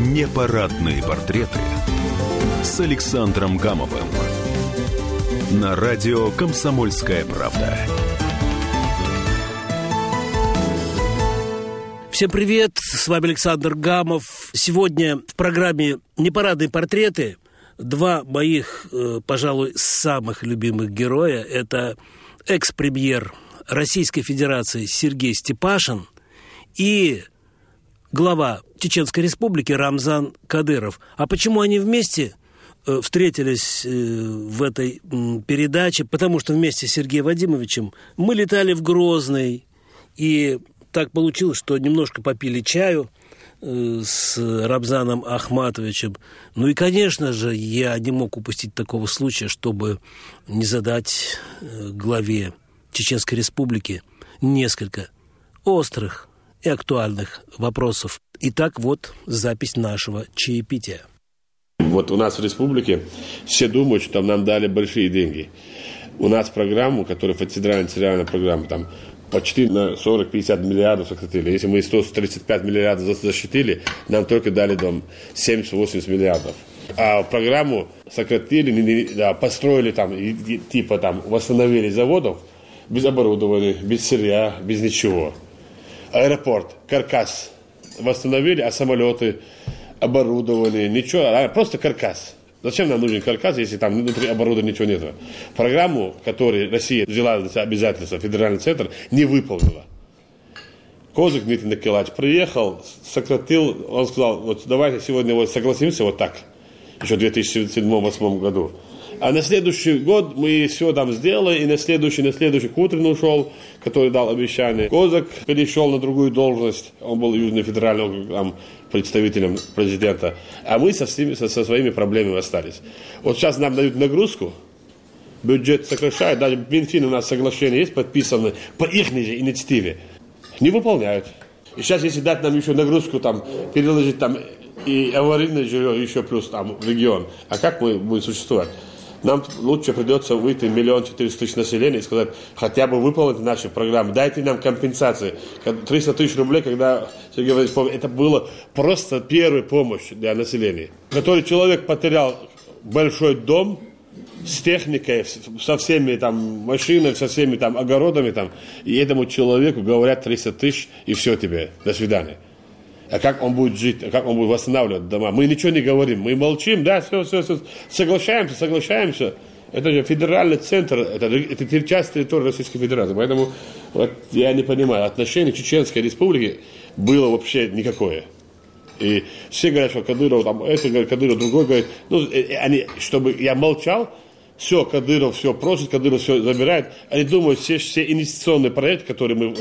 Непарадные портреты с Александром Гамовым на радио «Комсомольская правда». Всем привет, с вами Александр Гамов. Сегодня в программе «Непарадные портреты» два моих, э, пожалуй, самых любимых героя. Это экс-премьер Российской Федерации Сергей Степашин и глава Чеченской Республики Рамзан Кадыров. А почему они вместе э, встретились э, в этой передаче? Потому что вместе с Сергеем Вадимовичем мы летали в Грозный, и так получилось, что немножко попили чаю э, с Рамзаном Ахматовичем. Ну и, конечно же, я не мог упустить такого случая, чтобы не задать главе Чеченской Республики несколько острых и актуальных вопросов. Итак, вот запись нашего чаепития. Вот у нас в республике все думают, что нам дали большие деньги. У нас программу, которая федеральная федеральная программа, там почти на 40-50 миллиардов сократили. Если мы 135 миллиардов защитили, нам только дали там 70-80 миллиардов. А программу сократили, да, построили там, типа там, восстановили заводов без оборудования, без сырья, без ничего аэропорт, каркас восстановили, а самолеты, оборудование, ничего, а просто каркас. Зачем нам нужен каркас, если там внутри оборудования ничего нет? Программу, которую Россия взяла на себя обязательство, федеральный центр, не выполнила. Козык Дмитрий Николаевич приехал, сократил, он сказал, вот давайте сегодня вот согласимся вот так, еще в 2007-2008 году. А на следующий год мы все там сделали, и на следующий, на следующий Кутрин ушел, который дал обещание. Козак перешел на другую должность, он был южно-федеральным там, представителем президента. А мы со, всеми, со, со своими проблемами остались. Вот сейчас нам дают нагрузку, бюджет сокращает, даже Минфин у нас соглашение есть подписано по их инициативе. Не выполняют. И сейчас, если дать нам еще нагрузку, там, переложить там и аварийное жилье еще плюс там регион, а как мы будем существовать? Нам лучше придется выйти миллион четыреста тысяч населения и сказать, хотя бы выполнить наши программы, дайте нам компенсации. 300 тысяч рублей, когда Сергей Владимирович это было просто первая помощь для населения. Который человек потерял большой дом, с техникой, со всеми там машинами, со всеми там огородами там, и этому человеку говорят 300 тысяч, и все тебе, до свидания а как он будет жить, а как он будет восстанавливать дома. Мы ничего не говорим, мы молчим, да, все, все, все, соглашаемся, соглашаемся. Это же федеральный центр, это, это часть территории Российской Федерации. Поэтому вот, я не понимаю, отношение Чеченской Республике было вообще никакое. И все говорят, что Кадыров там, это говорит, Кадыров другой говорит. Ну, э, э, они, чтобы я молчал, все, Кадыров все просит, Кадыров все забирает. Они думают, все, все инвестиционные проекты, которые мы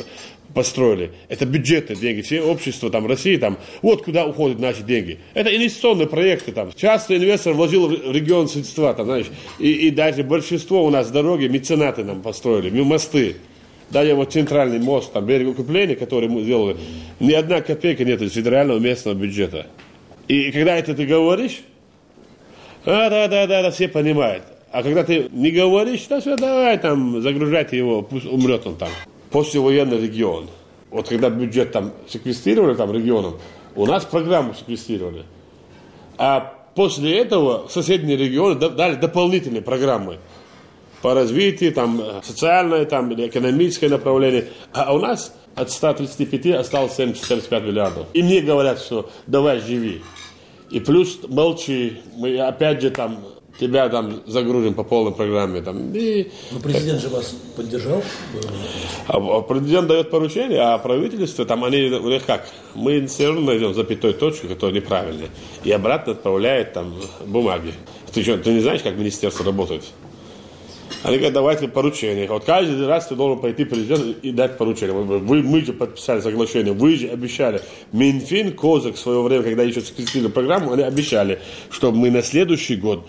построили. Это бюджетные деньги. Все общества там, России, там, вот куда уходят наши деньги. Это инвестиционные проекты. Там. Часто инвестор вложил в регион средства, там, знаешь, и, и даже большинство у нас дороги меценаты нам построили, мосты. Даже вот центральный мост, там, берег укрепления, который мы сделали, ни одна копейка нет из федерального местного бюджета. И когда это ты говоришь, а, да, да, да, да, все понимают. А когда ты не говоришь, да все, давай там загружать его, пусть умрет он там послевоенный регион. Вот когда бюджет там секвестрировали там регионом, у нас программу секвестрировали. А после этого соседние регионы дали дополнительные программы по развитию, там, социальное там, или экономическое направление. А у нас от 135 осталось 75 миллиардов. И мне говорят, что давай живи. И плюс молчи, мы опять же там тебя там загрузим по полной программе. Там, и... Но президент же вас поддержал? А, а президент дает поручение, а правительство, там они, у них как, мы все равно найдем запятой точку, которая неправильная, и обратно отправляет там бумаги. Ты что, ты не знаешь, как министерство работает? Они говорят, давайте поручение. Вот каждый раз ты должен пойти президент и дать поручение. Вы, мы же подписали соглашение, вы же обещали. Минфин, Козак в свое время, когда еще скрестили программу, они обещали, что мы на следующий год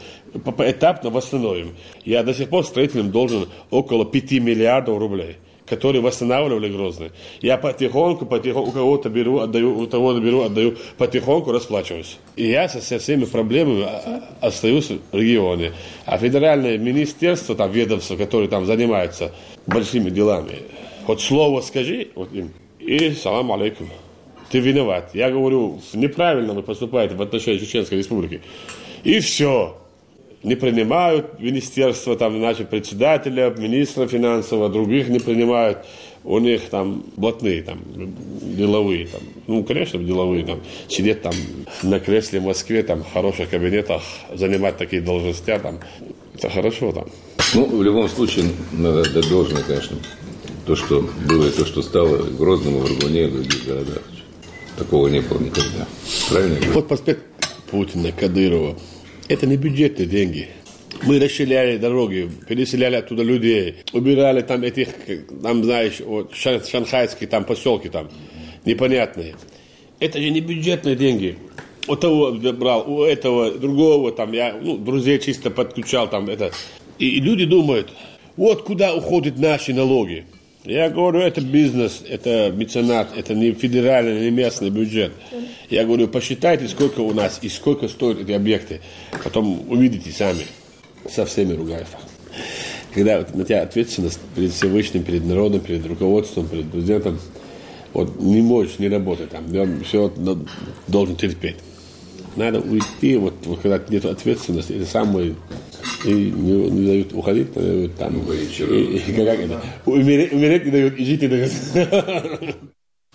поэтапно восстановим. Я до сих пор строителям должен около 5 миллиардов рублей которые восстанавливали Грозный. Я потихоньку, потихоньку, у кого-то беру, отдаю, у того беру, отдаю, потихоньку расплачиваюсь. И я со, со всеми проблемами остаюсь в регионе. А федеральное министерство, там, ведомство, которое там занимается большими делами, вот слово скажи вот им, и салам алейкум. ты виноват. Я говорю, неправильно вы поступаете в отношении Чеченской Республики. И все. Не принимают министерство, там, значит, председателя, министра финансового, других не принимают. У них там блатные, там, деловые, там, ну, конечно, деловые, там, сидеть там на кресле в Москве, там, в хороших кабинетах, занимать такие должности, там, это хорошо там. Ну, в любом случае, надо отдать должное, конечно, то, что было и то, что стало в Грозном, в Аргуне и в других городах. Такого не было никогда. Правильно? Вот проспект Путина, Кадырова. Это не бюджетные деньги. Мы расширяли дороги, переселяли оттуда людей, убирали там этих, там, знаешь, вот, шанхайские там поселки там, непонятные. Это же не бюджетные деньги. У того брал, у этого, другого, там, я, ну, друзей чисто подключал, там, это. И, и люди думают, вот куда уходят наши налоги. Я говорю, это бизнес, это меценат, это не федеральный, не местный бюджет. Я говорю, посчитайте, сколько у нас и сколько стоят эти объекты. Потом увидите сами. Со всеми ругаюсь. Когда вот на тебя ответственность перед Всевышним, перед народом, перед руководством, перед президентом, вот не можешь не работать там, все должен терпеть. Надо уйти, вот, вот когда нет ответственности, это самое и не, не дают уходить, не дают там. И, и, как это, умереть, умереть не дают, и жить не дают.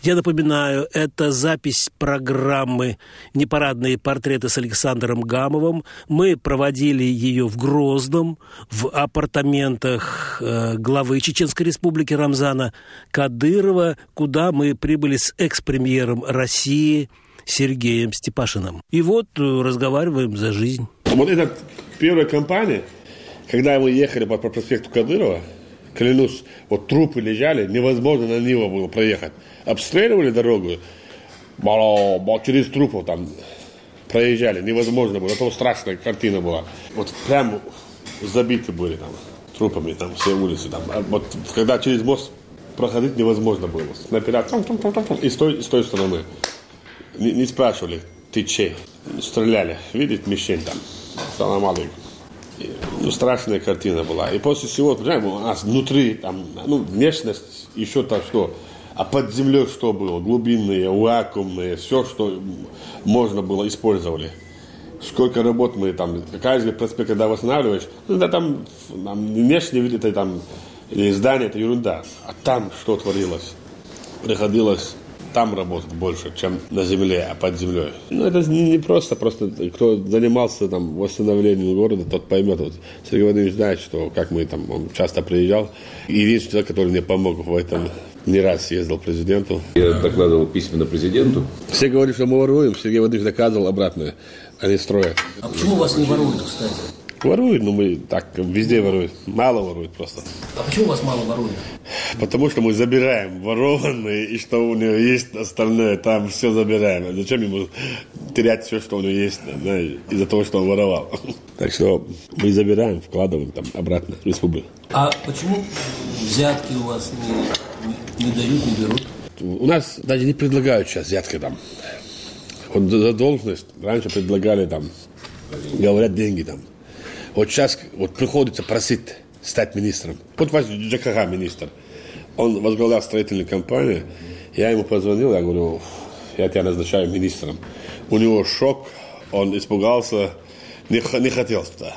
Я напоминаю, это запись программы «Непарадные портреты» с Александром Гамовым. Мы проводили ее в Грозном, в апартаментах э, главы Чеченской Республики Рамзана Кадырова, куда мы прибыли с экс-премьером России Сергеем Степашиным. И вот э, разговариваем за жизнь. Вот эта первая кампания, когда мы ехали по, проспекту Кадырова, клянусь, вот трупы лежали, невозможно на него было проехать. Обстреливали дорогу, через трупов там проезжали, невозможно было. Это страшная картина была. Вот прям забиты были там трупами, там все улицы. Там. А вот когда через мост проходить невозможно было. Снайпера и с той, и с той стороны. Не, не спрашивали, ты че? Стреляли. Видите, мишень там. Салам алейкум. Ну, страшная картина была. И после всего, понимаете, у нас внутри, там, ну, внешность, еще так что. А под землей что было? Глубинные, вакуумные, все, что можно было, использовали. Сколько работ мы там, каждый проспект, когда восстанавливаешь, ну, да там, там внешне вид, это там, или здание, это ерунда. А там что творилось? Приходилось там работать больше, чем на земле, а под землей. Ну, это не, не просто, просто кто занимался там восстановлением города, тот поймет. Вот Сергей Владимирович знает, что как мы там, он часто приезжал. И единственный человек, который мне помог в этом, не раз ездил президенту. Я докладывал письменно президенту. Все говорят, что мы воруем, Сергей Владимирович доказывал обратное. Они строят. А почему вас не воруют, кстати? Воруют, но мы так везде воруют. Мало воруют просто. А почему вас мало воруют? Потому что мы забираем ворованные, и что у него есть остальное, там все забираем. А зачем ему терять все, что у него есть, да, из-за того, что он воровал? Так что мы забираем, вкладываем там обратно в республику. А почему взятки у вас не, не дают, не берут? У нас даже не предлагают сейчас взятки там. Вот за должность раньше предлагали там, говорят, деньги там. Вот сейчас вот приходится просить стать министром. Вот ваш ЖКХ министр. Он возглавлял строительную компанию. Я ему позвонил, я говорю, я тебя назначаю министром. У него шок, он испугался, не, не хотел туда.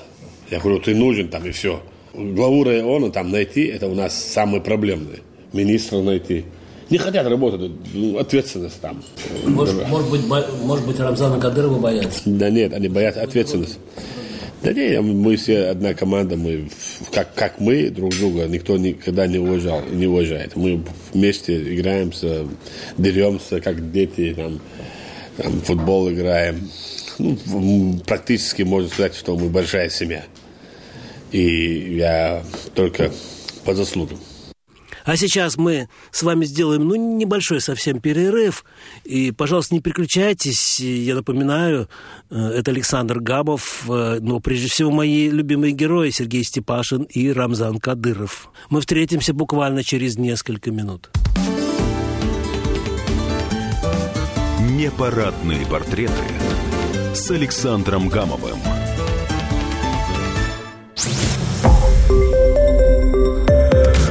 Я говорю, ты нужен там и все. Главу района там найти, это у нас самое проблемное. Министра найти. Не хотят работать, ну, ответственность там. Может, может, быть, может быть, Рамзана Кадырова боятся? Да нет, они боятся ответственность. Да не, мы все одна команда, мы как, как мы друг друга никто никогда не уважал, не уважает. Мы вместе играемся, деремся, как дети, там, там футбол играем. Ну, практически можно сказать, что мы большая семья. И я только по заслугам. А сейчас мы с вами сделаем, ну, небольшой совсем перерыв. И, пожалуйста, не переключайтесь. Я напоминаю, э, это Александр Габов, э, но прежде всего мои любимые герои Сергей Степашин и Рамзан Кадыров. Мы встретимся буквально через несколько минут. Непарадные портреты с Александром Гамовым.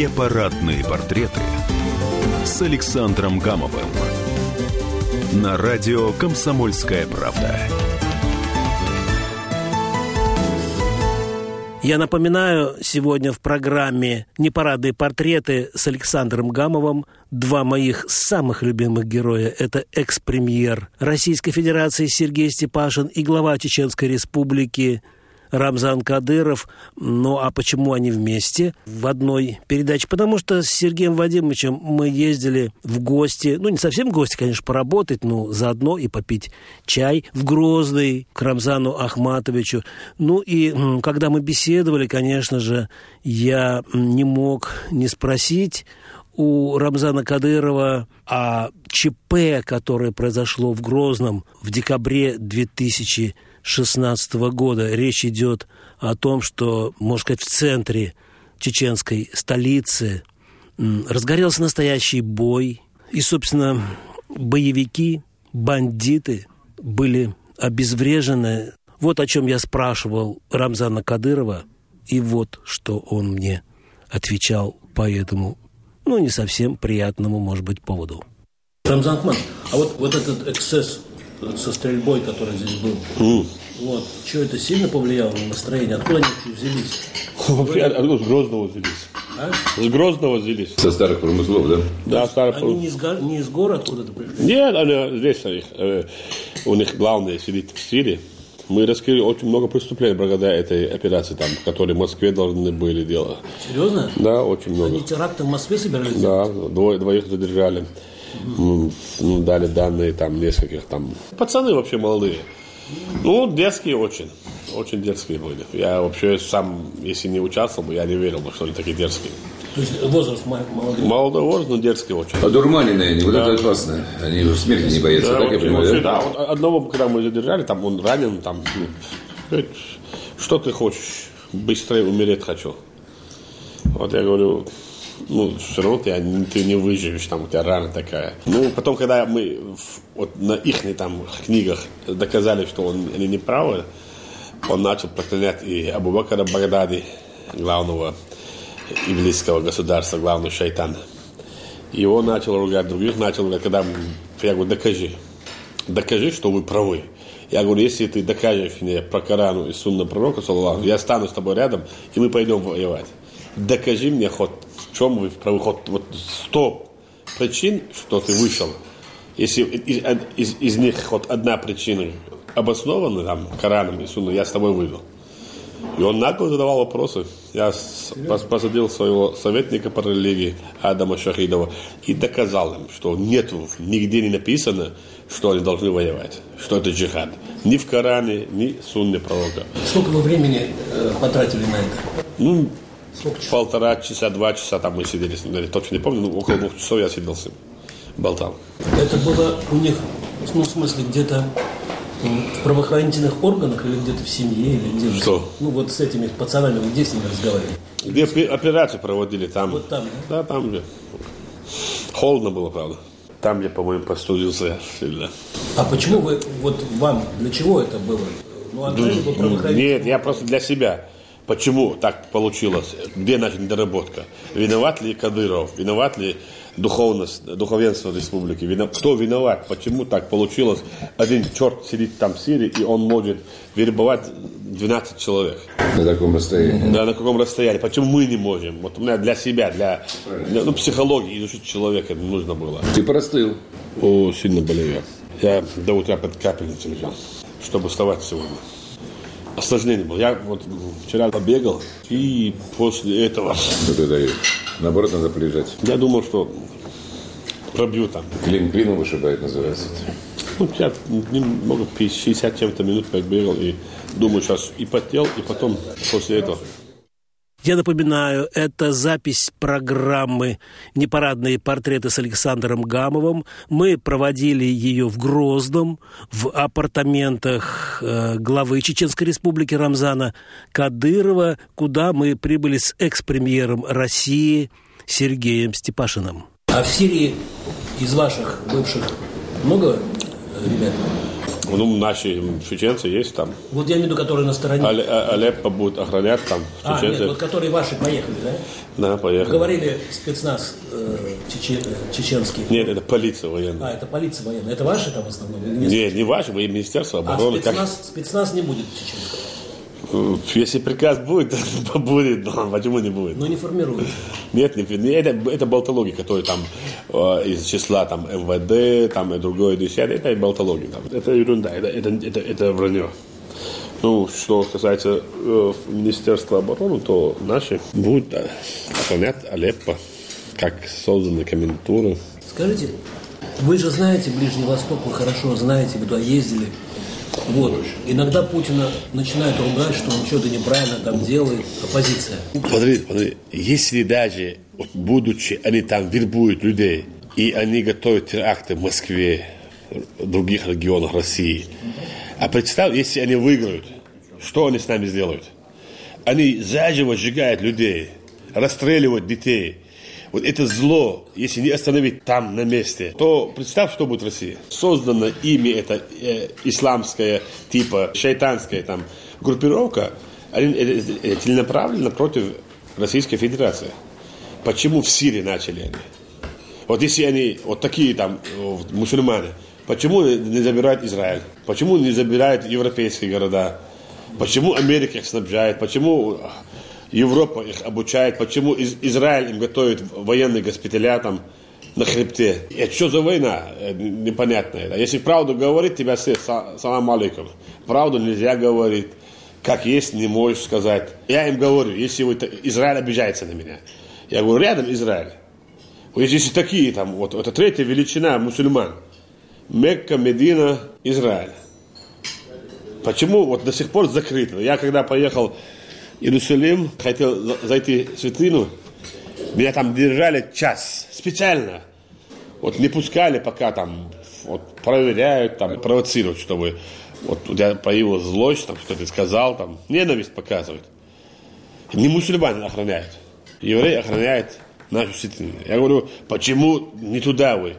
Непарадные портреты с Александром Гамовым. На радио «Комсомольская правда». Я напоминаю, сегодня в программе «Непарадные портреты» с Александром Гамовым два моих самых любимых героя. Это экс-премьер Российской Федерации Сергей Степашин и глава Чеченской Республики Рамзан Кадыров. Ну а почему они вместе в одной передаче? Потому что с Сергеем Вадимовичем мы ездили в гости, ну не совсем гости, конечно, поработать, но заодно и попить чай в Грозный к Рамзану Ахматовичу. Ну и когда мы беседовали, конечно же, я не мог не спросить у Рамзана Кадырова о ЧП, которое произошло в Грозном в декабре 2000 2016 года. Речь идет о том, что, можно сказать, в центре чеченской столицы разгорелся настоящий бой. И, собственно, боевики, бандиты были обезврежены. Вот о чем я спрашивал Рамзана Кадырова, и вот что он мне отвечал по этому, ну, не совсем приятному, может быть, поводу. Рамзан Ахмад, а вот, вот этот эксцесс со стрельбой, который здесь был. Mm. Вот. Что это сильно повлияло на настроение? Откуда они взялись? Вообще, откуда с Грозного взялись? А? С Грозного взялись. Со старых промыслов, да? Да, старых Они не из, не из города откуда-то пришли? Нет, они здесь, э, у них главное сидит в Сирии. Мы раскрыли очень много преступлений благодаря этой операции, там, которые в Москве должны были делать. Серьезно? Да, очень много. Они теракты в Москве собирались Да, двое, двоих задержали. Ну, дали данные там нескольких там. Пацаны вообще молодые. Ну, детские очень. Очень дерзкие были. Я вообще сам, если не участвовал бы, я не верил бы, что они такие дерзкие. То есть возраст молодой? Молодой возраст, но дерзкий очень. А дурманенные, они, вот да. это опасно. Они уже смерти не боятся, да, так я понимаю, вообще, да? да? Вот одного, когда мы задержали, там он ранен, там, ну, что ты хочешь? Быстрее умереть хочу. Вот я говорю, ну, все равно ты, не выживешь, там у тебя рана такая. Ну, потом, когда мы вот на их там книгах доказали, что он, они не правы, он начал проклинать и Абу Бакара Багдади, главного иблисского государства, главного шайтана. И он начал ругать других, начал, когда я говорю, докажи, докажи, что вы правы. Я говорю, если ты докажешь мне про Корану и Сунна пророка, саллаху, я стану с тобой рядом, и мы пойдем воевать. Докажи мне хоть чем вы правы, хоть вот сто причин, что ты вышел. Если из, из, из них хоть одна причина обоснована там Кораном и Сунной, я с тобой выйду. И он нагло задавал вопросы. Я посадил своего советника по религии Адама Шахидова и доказал им, что нет, нигде не написано, что они должны воевать, что это джихад. Ни в Коране, ни в Сунне пророка. Сколько вы времени э, потратили на это? Ну, Сколько часов? Полтора часа, два часа там мы сидели с ним. Точно не помню, но около двух часов я сидел с ним, болтал. Это было у них, ну, в смысле, где-то в правоохранительных органах или где-то в семье или где-то? Что? Ну, вот с этими пацанами вы где с ними разговаривали? Где операцию проводили, там. Вот там, да? Да, там где. Холодно было, правда. Там я, по-моему, постудился сильно. А почему вы, вот вам, для чего это было? Ну, отдали бы Нет, я просто для себя. Почему так получилось? Где наша недоработка? Виноват ли Кадыров? Виноват ли духовность, духовенство республики? Виноват, кто виноват? Почему так получилось? Один черт сидит там в Сирии, и он может вербовать 12 человек. На таком расстоянии? Да, на каком расстоянии. Почему мы не можем? Вот у меня для себя, для, для ну, психологии изучить человека нужно было. Ты простыл? О, сильно болею. Я до утра под капельницей лежал, чтобы вставать сегодня осложнение было. Я вот вчера побегал, и после этого... Что ты даешь? Наоборот, надо полежать. Я думал, что пробью там. Клин клином вышибает, называется. Ну, я немного 60 чем-то минут побегал, и думаю, сейчас и потел, и потом после этого Я напоминаю, это запись программы «Непарадные портреты» с Александром Гамовым. Мы проводили ее в Грозном, в апартаментах э, главы Чеченской Республики Рамзана Кадырова, куда мы прибыли с экс-премьером России Сергеем Степашиным. А в Сирии из ваших бывших много ребят? Ну, наши чеченцы есть там. Вот я имею в виду, которые на стороне. Але- а- Алеппо будет охранять там. А, чеченцы. нет, вот которые ваши поехали, да? Да, поехали. Говорили спецназ э, э, чеченский. Нет, это полиция военная. А, это полиция военная. Это ваши там в основном? нет? Не ваши, мы Министерство А обороны. как- спецназ, спецназ не будет чеченского? Э, Если приказ будет, то будет, но почему не будет? Но не формируют. Нет, не, это, это болтология, которая там э, из числа там МВД, там и другое, десятое, это болтология. Там. Это ерунда, это, это, это, это вранье. Ну, что касается э, Министерства обороны, то наши будут э, охранять Алеппо, как созданы комендатуры. Скажите, вы же знаете Ближний Восток, вы хорошо знаете, вы туда ездили. Вот. Иногда Путина начинают ругать, что он что-то неправильно там делает, оппозиция. Смотри, смотри, если даже, будучи, они там вербуют людей, и они готовят теракты в Москве, в других регионах России, а представь, если они выиграют, что они с нами сделают? Они заживо сжигают людей, расстреливают детей. Вот это зло, если не остановить там на месте, то представь, что будет России. Создано ими это э, исламская, типа шайтанская там группировка, они э, э, целенаправленно против Российской Федерации. Почему в Сирии начали они? Вот если они вот такие там э, мусульмане, почему не забирают Израиль? Почему не забирают европейские города? Почему Америка их снабжает? Почему Европа их обучает? Почему Из- Израиль им готовит военные госпиталя там на хребте? Это что за война? Э, Непонятная. Если правду говорить, тебя все, са- салам алейкум. Правду нельзя говорить. Как есть, не можешь сказать. Я им говорю, если вот Израиль обижается на меня. Я говорю, рядом Израиль. Вот если такие там, вот это третья величина мусульман. Мекка, Медина, Израиль. Почему вот до сих пор закрыто? Я когда поехал Иерусалим, хотел за- зайти в святыню, меня там держали час специально. Вот не пускали, пока там вот, проверяют, там, провоцируют, чтобы вот тебя появилась злость, там, что ты сказал, там, ненависть показывают. Не мусульмане охраняют. Евреи охраняют нашу святыню. Я говорю, почему не туда вы?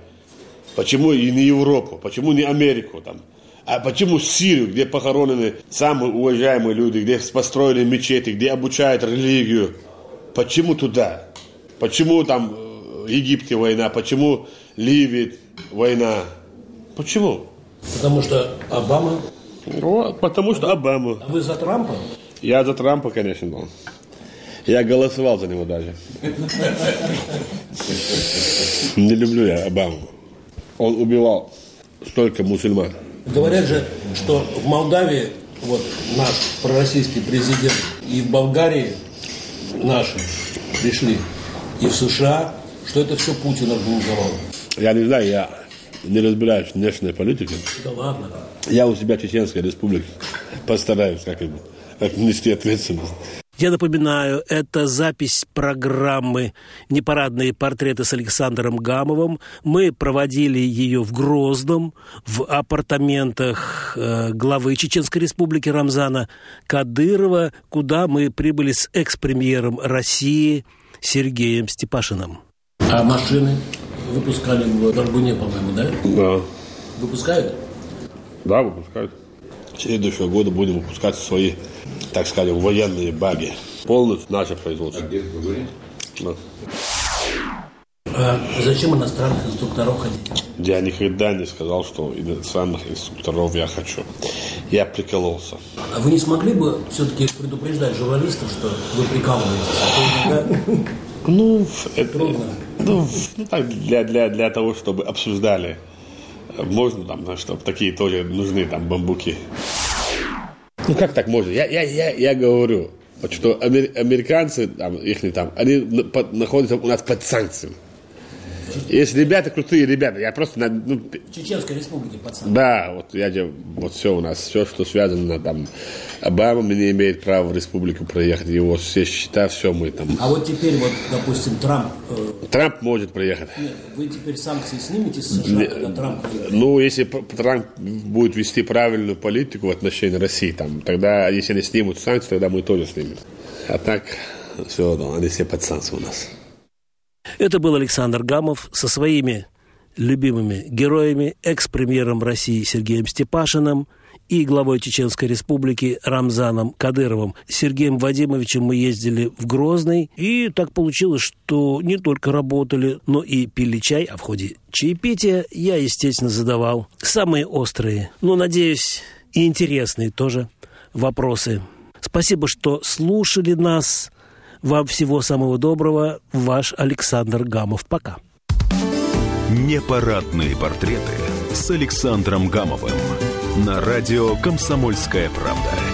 Почему и не Европу? Почему не Америку там? А почему Сирию, где похоронены самые уважаемые люди, где построили мечети, где обучают религию? Почему туда? Почему там э, Египте война? Почему Ливии война? Почему? Потому что Обама... Вот, потому что Обама. А вы за Трампа? Я за Трампа, конечно, был. Я голосовал за него даже. Не люблю я Обаму. Он убивал столько мусульман. Говорят же, что в Молдавии вот наш пророссийский президент и в Болгарии наши пришли, и в США, что это все Путин организовал. Я не знаю, я не разбираюсь в внешней политике. Да ладно. Я у себя в Чеченской республике постараюсь как-нибудь как нести ответственность. Я напоминаю, это запись программы «Непарадные портреты» с Александром Гамовым. Мы проводили ее в Грозном, в апартаментах э, главы Чеченской Республики Рамзана Кадырова, куда мы прибыли с экс-премьером России Сергеем Степашиным. А машины выпускали в Даргуне, по-моему, да? Да. Выпускают? Да, выпускают. Следующего года будем выпускать свои, так скажем, военные баги. Полностью наше производство. Где вы говорите? Да. А зачем иностранных инструкторов хотите? Я никогда не сказал, что иностранных инструкторов я хочу. Я прикололся. А вы не смогли бы все-таки предупреждать журналистов, что вы прикалываетесь? А Ну, это, Трудно. ну, ну, так, для, для, для того, чтобы обсуждали. Можно там, чтобы такие тоже нужны там бамбуки. Ну, как так можно? Я, я, я, я говорю, что амер- американцы, там, их там, они находятся у нас под санкциями. Есть ребята крутые ребята. Я просто... Ну, в Чеченской республике, пацан. Да, вот я вот все у нас, все, что связано там. Обама не имеет права в республику проехать. Его все счета, все мы там. А вот теперь вот, допустим, Трамп... Э... Трамп может проехать. Нет, вы теперь санкции снимете с США, не, когда Трамп приедет? Ну, если Трамп будет вести правильную политику в отношении России, там, тогда, если они снимут санкции, тогда мы тоже снимем. А так, все, да, они все санкции у нас. Это был Александр Гамов со своими любимыми героями, экс-премьером России Сергеем Степашиным и главой Чеченской Республики Рамзаном Кадыровым. С Сергеем Вадимовичем мы ездили в Грозный, и так получилось, что не только работали, но и пили чай, а в ходе чаепития я, естественно, задавал самые острые, но, надеюсь, и интересные тоже вопросы. Спасибо, что слушали нас. Вам всего самого доброго. Ваш Александр Гамов. Пока. Непарадные портреты с Александром Гамовым на радио «Комсомольская правда».